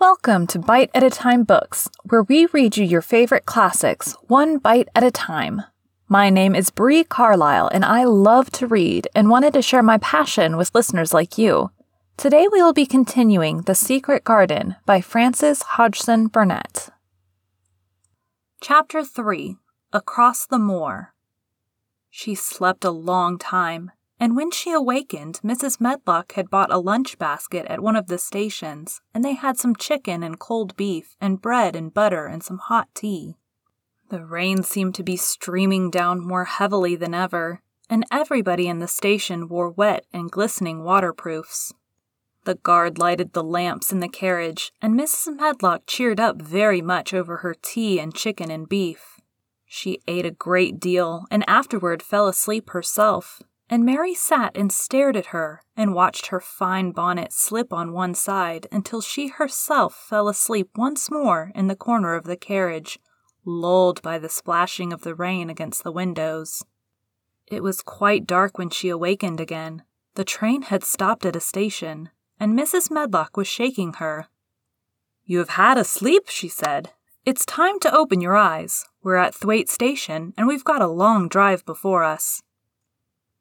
Welcome to Bite at a Time Books, where we read you your favorite classics, one bite at a time. My name is Bree Carlisle, and I love to read and wanted to share my passion with listeners like you. Today we will be continuing The Secret Garden by Frances Hodgson Burnett. Chapter 3 Across the Moor. She slept a long time, and when she awakened, Mrs. Medlock had bought a lunch basket at one of the stations, and they had some chicken and cold beef, and bread and butter, and some hot tea. The rain seemed to be streaming down more heavily than ever, and everybody in the station wore wet and glistening waterproofs. The guard lighted the lamps in the carriage, and Mrs. Medlock cheered up very much over her tea and chicken and beef. She ate a great deal, and afterward fell asleep herself, and Mary sat and stared at her and watched her fine bonnet slip on one side until she herself fell asleep once more in the corner of the carriage, lulled by the splashing of the rain against the windows. It was quite dark when she awakened again. The train had stopped at a station, and Mrs. Medlock was shaking her. You have had a sleep, she said. It's time to open your eyes. We're at Thwaite Station, and we've got a long drive before us.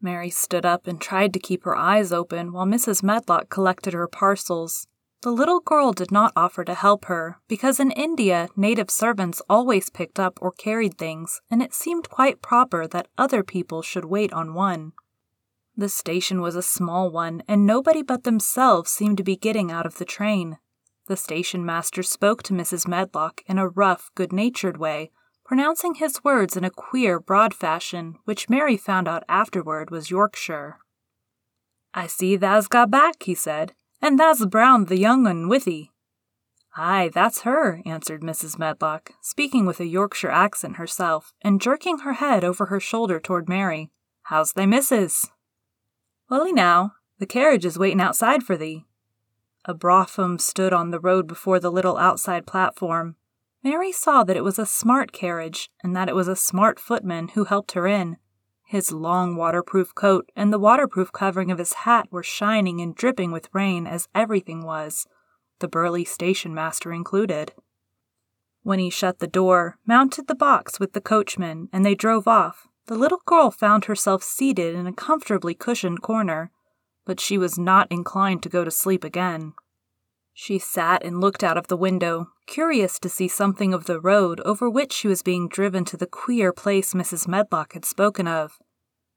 Mary stood up and tried to keep her eyes open while Mrs. Medlock collected her parcels. The little girl did not offer to help her, because in India native servants always picked up or carried things, and it seemed quite proper that other people should wait on one. The station was a small one, and nobody but themselves seemed to be getting out of the train. The station master spoke to Mrs. Medlock in a rough, good natured way, pronouncing his words in a queer, broad fashion, which Mary found out afterward was Yorkshire. I see thou's got back, he said, and thou's Brown the young un with ye. Ay, that's her, answered Mrs. Medlock, speaking with a Yorkshire accent herself, and jerking her head over her shoulder toward Mary. How's thy missus? Welly now, the carriage is waiting outside for thee. A brougham stood on the road before the little outside platform, Mary saw that it was a smart carriage and that it was a smart footman who helped her in. His long waterproof coat and the waterproof covering of his hat were shining and dripping with rain as everything was, the burly station master included. When he shut the door, mounted the box with the coachman, and they drove off, the little girl found herself seated in a comfortably cushioned corner, but she was not inclined to go to sleep again. She sat and looked out of the window, curious to see something of the road over which she was being driven to the queer place Mrs. Medlock had spoken of.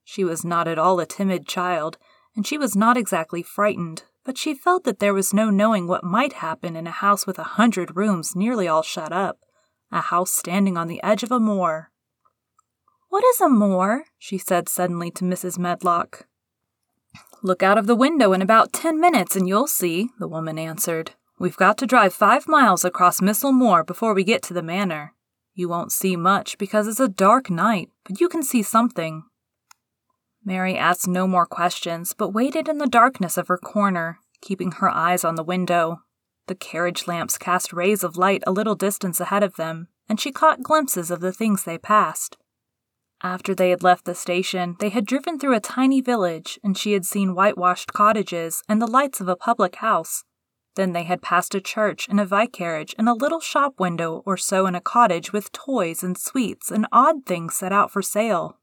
She was not at all a timid child, and she was not exactly frightened, but she felt that there was no knowing what might happen in a house with a hundred rooms nearly all shut up, a house standing on the edge of a moor. What is a moor? she said suddenly to Mrs. Medlock. Look out of the window in about ten minutes and you'll see, the woman answered. We've got to drive five miles across Missel Moor before we get to the manor. You won't see much because it's a dark night, but you can see something. Mary asked no more questions, but waited in the darkness of her corner, keeping her eyes on the window. The carriage lamps cast rays of light a little distance ahead of them, and she caught glimpses of the things they passed. After they had left the station, they had driven through a tiny village, and she had seen whitewashed cottages and the lights of a public house. Then they had passed a church and a vicarage and a little shop window or so in a cottage with toys and sweets and odd things set out for sale.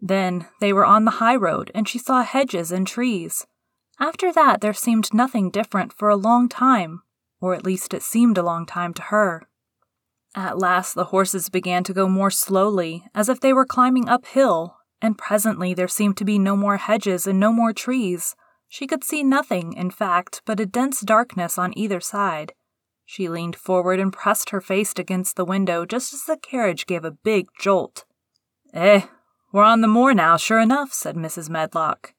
Then they were on the high road, and she saw hedges and trees. After that, there seemed nothing different for a long time, or at least it seemed a long time to her. At last the horses began to go more slowly, as if they were climbing uphill, and presently there seemed to be no more hedges and no more trees. She could see nothing, in fact, but a dense darkness on either side. She leaned forward and pressed her face against the window just as the carriage gave a big jolt. Eh, we're on the moor now, sure enough, said Mrs. Medlock.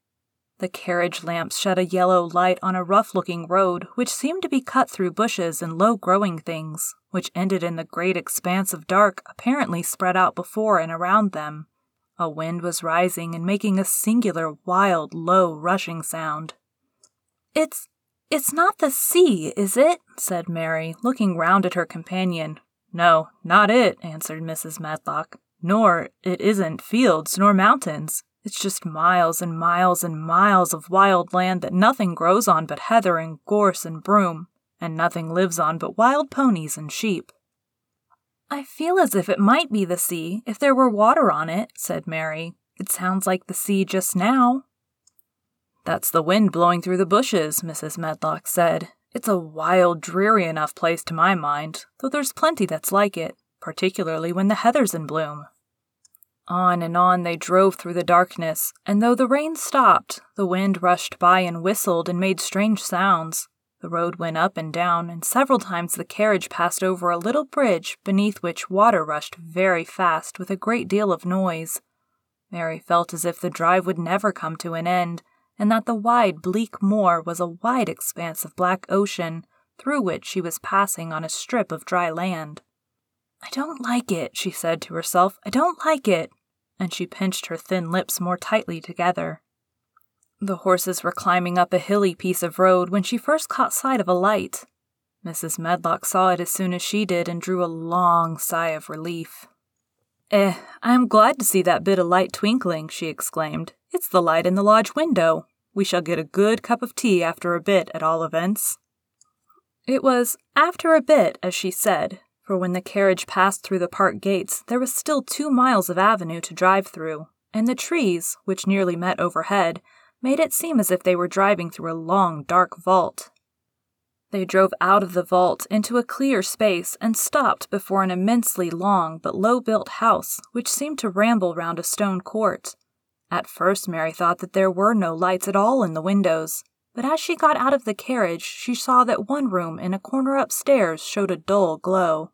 The carriage lamps shed a yellow light on a rough looking road which seemed to be cut through bushes and low growing things, which ended in the great expanse of dark apparently spread out before and around them. A wind was rising and making a singular, wild, low, rushing sound. It's it's not the sea, is it? said Mary, looking round at her companion. No, not it, answered Mrs. Medlock. Nor it isn't fields nor mountains. It's just miles and miles and miles of wild land that nothing grows on but heather and gorse and broom. and nothing lives on but wild ponies and sheep. I feel as if it might be the sea if there were water on it, said Mary. It sounds like the sea just now. That's the wind blowing through the bushes, Mrs. Medlock said. It's a wild, dreary enough place to my mind, though there's plenty that's like it, particularly when the heather's in bloom. On and on they drove through the darkness, and though the rain stopped, the wind rushed by and whistled and made strange sounds. The road went up and down, and several times the carriage passed over a little bridge beneath which water rushed very fast with a great deal of noise. Mary felt as if the drive would never come to an end, and that the wide, bleak moor was a wide expanse of black ocean through which she was passing on a strip of dry land. I don't like it, she said to herself. I don't like it. And she pinched her thin lips more tightly together. The horses were climbing up a hilly piece of road when she first caught sight of a light. Mrs. Medlock saw it as soon as she did and drew a long sigh of relief. Eh, I am glad to see that bit of light twinkling, she exclaimed. It's the light in the lodge window. We shall get a good cup of tea after a bit, at all events. It was after a bit, as she said, for when the carriage passed through the park gates, there was still two miles of avenue to drive through, and the trees, which nearly met overhead, made it seem as if they were driving through a long, dark vault. They drove out of the vault into a clear space and stopped before an immensely long but low built house which seemed to ramble round a stone court. At first, Mary thought that there were no lights at all in the windows, but as she got out of the carriage, she saw that one room in a corner upstairs showed a dull glow.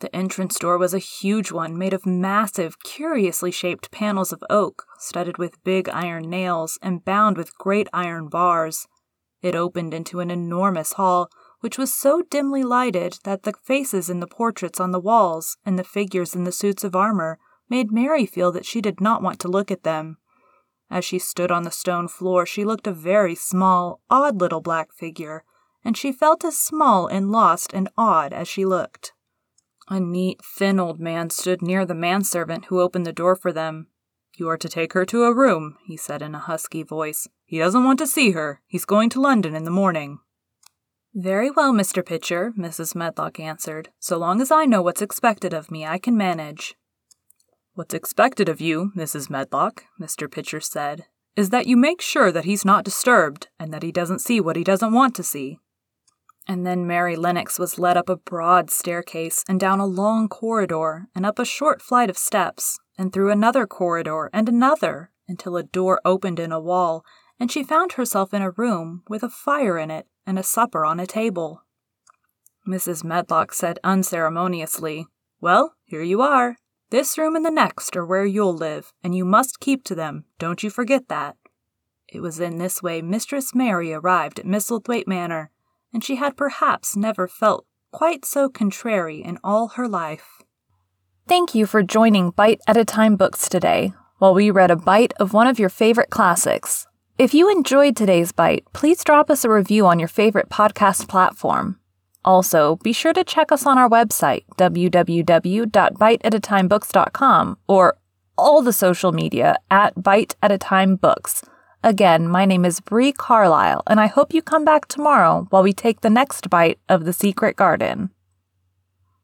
The entrance door was a huge one made of massive, curiously shaped panels of oak, studded with big iron nails and bound with great iron bars. It opened into an enormous hall, which was so dimly lighted that the faces in the portraits on the walls and the figures in the suits of armor made Mary feel that she did not want to look at them. As she stood on the stone floor, she looked a very small, odd little black figure, and she felt as small and lost and odd as she looked. A neat, thin old man stood near the manservant who opened the door for them. You are to take her to a room, he said in a husky voice. He doesn't want to see her. He's going to London in the morning. Very well, Mr. Pitcher, Mrs. Medlock answered. So long as I know what's expected of me, I can manage. What's expected of you, Mrs. Medlock, Mr. Pitcher said, is that you make sure that he's not disturbed and that he doesn't see what he doesn't want to see. And then Mary Lennox was led up a broad staircase and down a long corridor and up a short flight of steps and through another corridor and another until a door opened in a wall and she found herself in a room with a fire in it and a supper on a table. Mrs. Medlock said unceremoniously, Well, here you are. This room and the next are where you'll live, and you must keep to them. Don't you forget that. It was in this way Mistress Mary arrived at Misselthwaite Manor, and she had perhaps never felt quite so contrary in all her life. Thank you for joining Bite at a Time Books today, while we read a bite of one of your favorite classics. If you enjoyed today's bite, please drop us a review on your favorite podcast platform. Also, be sure to check us on our website, www.biteatatimebooks.com, or all the social media at Bite at a Time Books. Again, my name is Bree Carlisle, and I hope you come back tomorrow while we take the next bite of the secret garden.